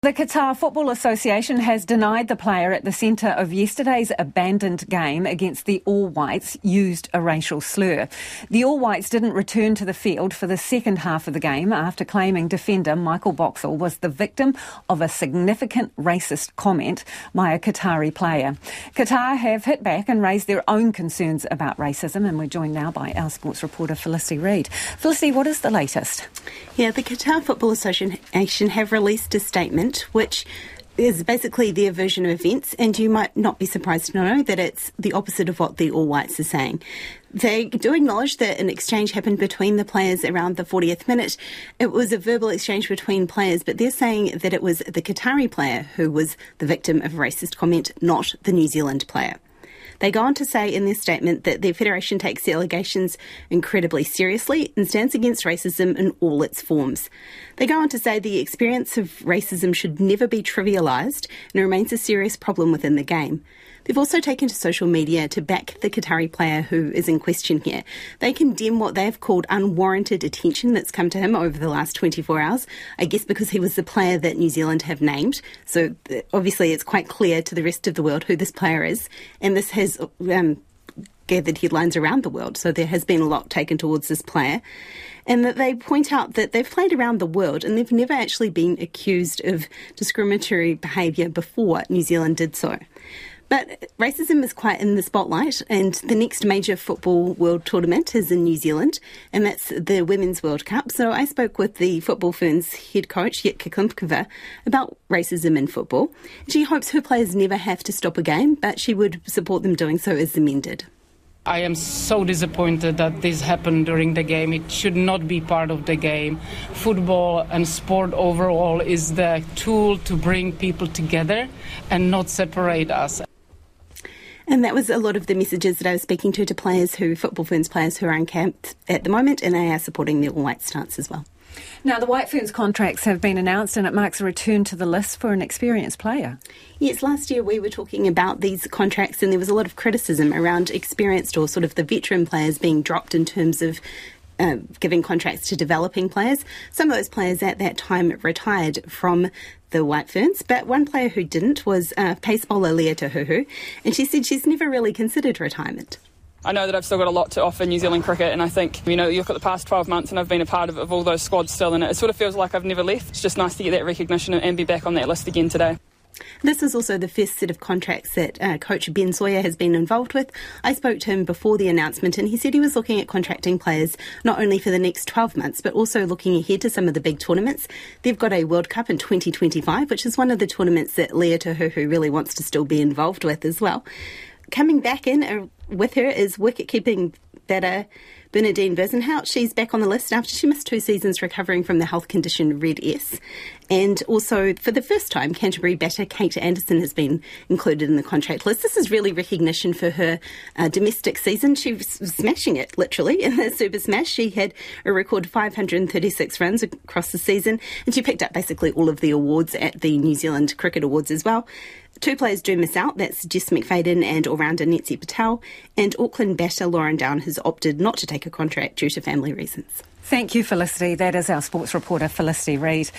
The Qatar Football Association has denied the player at the centre of yesterday's abandoned game against the All Whites used a racial slur. The All Whites didn't return to the field for the second half of the game after claiming defender Michael Boxall was the victim of a significant racist comment by a Qatari player. Qatar have hit back and raised their own concerns about racism, and we're joined now by our sports reporter Felicity Reid. Felicity, what is the latest? Yeah, the Qatar Football Association have released a statement which is basically their version of events, and you might not be surprised to know that it's the opposite of what the All Whites are saying. They do acknowledge that an exchange happened between the players around the 40th minute. It was a verbal exchange between players, but they're saying that it was the Qatari player who was the victim of racist comment, not the New Zealand player. They go on to say in their statement that the Federation takes the allegations incredibly seriously and stands against racism in all its forms. They go on to say the experience of racism should never be trivialised and remains a serious problem within the game. They've also taken to social media to back the Qatari player who is in question here. They condemn what they've called unwarranted attention that's come to him over the last 24 hours, I guess because he was the player that New Zealand have named. So obviously it's quite clear to the rest of the world who this player is. And this has um, gathered headlines around the world. So there has been a lot taken towards this player. And that they point out that they've played around the world and they've never actually been accused of discriminatory behaviour before New Zealand did so. But racism is quite in the spotlight, and the next major football world tournament is in New Zealand, and that's the Women's World Cup. So I spoke with the Football Ferns head coach, Jitka Klimkova, about racism in football. She hopes her players never have to stop a game, but she would support them doing so as did. I am so disappointed that this happened during the game. It should not be part of the game. Football and sport overall is the tool to bring people together and not separate us. And that was a lot of the messages that I was speaking to to players who, Football Ferns players who are encamped at the moment, and they are supporting the All White stance as well. Now, the White Ferns contracts have been announced and it marks a return to the list for an experienced player. Yes, last year we were talking about these contracts and there was a lot of criticism around experienced or sort of the veteran players being dropped in terms of uh, giving contracts to developing players. Some of those players at that time retired from the White Ferns, but one player who didn't was uh, pace bowler Leah Tahuhu, and she said she's never really considered retirement. I know that I've still got a lot to offer New Zealand cricket, and I think, you know, you look at the past 12 months and I've been a part of, of all those squads still, and it sort of feels like I've never left. It's just nice to get that recognition and be back on that list again today. This is also the first set of contracts that uh, coach Ben Sawyer has been involved with. I spoke to him before the announcement and he said he was looking at contracting players not only for the next 12 months but also looking ahead to some of the big tournaments. They've got a World Cup in 2025, which is one of the tournaments that Leah Tahuhu really wants to still be involved with as well. Coming back in uh, with her is wicket keeping batter Bernadine Bezuidenhout. She's back on the list after she missed two seasons recovering from the health condition Red S. And also, for the first time, Canterbury batter Kate Anderson has been included in the contract list. This is really recognition for her uh, domestic season. She was smashing it, literally, in the Super Smash. She had a record 536 runs across the season, and she picked up basically all of the awards at the New Zealand Cricket Awards as well. Two players do miss out. That's Jess McFadyen and all-rounder Nensi Patel. And Auckland batter Lauren Down has opted not to a contract due to family reasons. Thank you, Felicity. That is our sports reporter, Felicity Reid.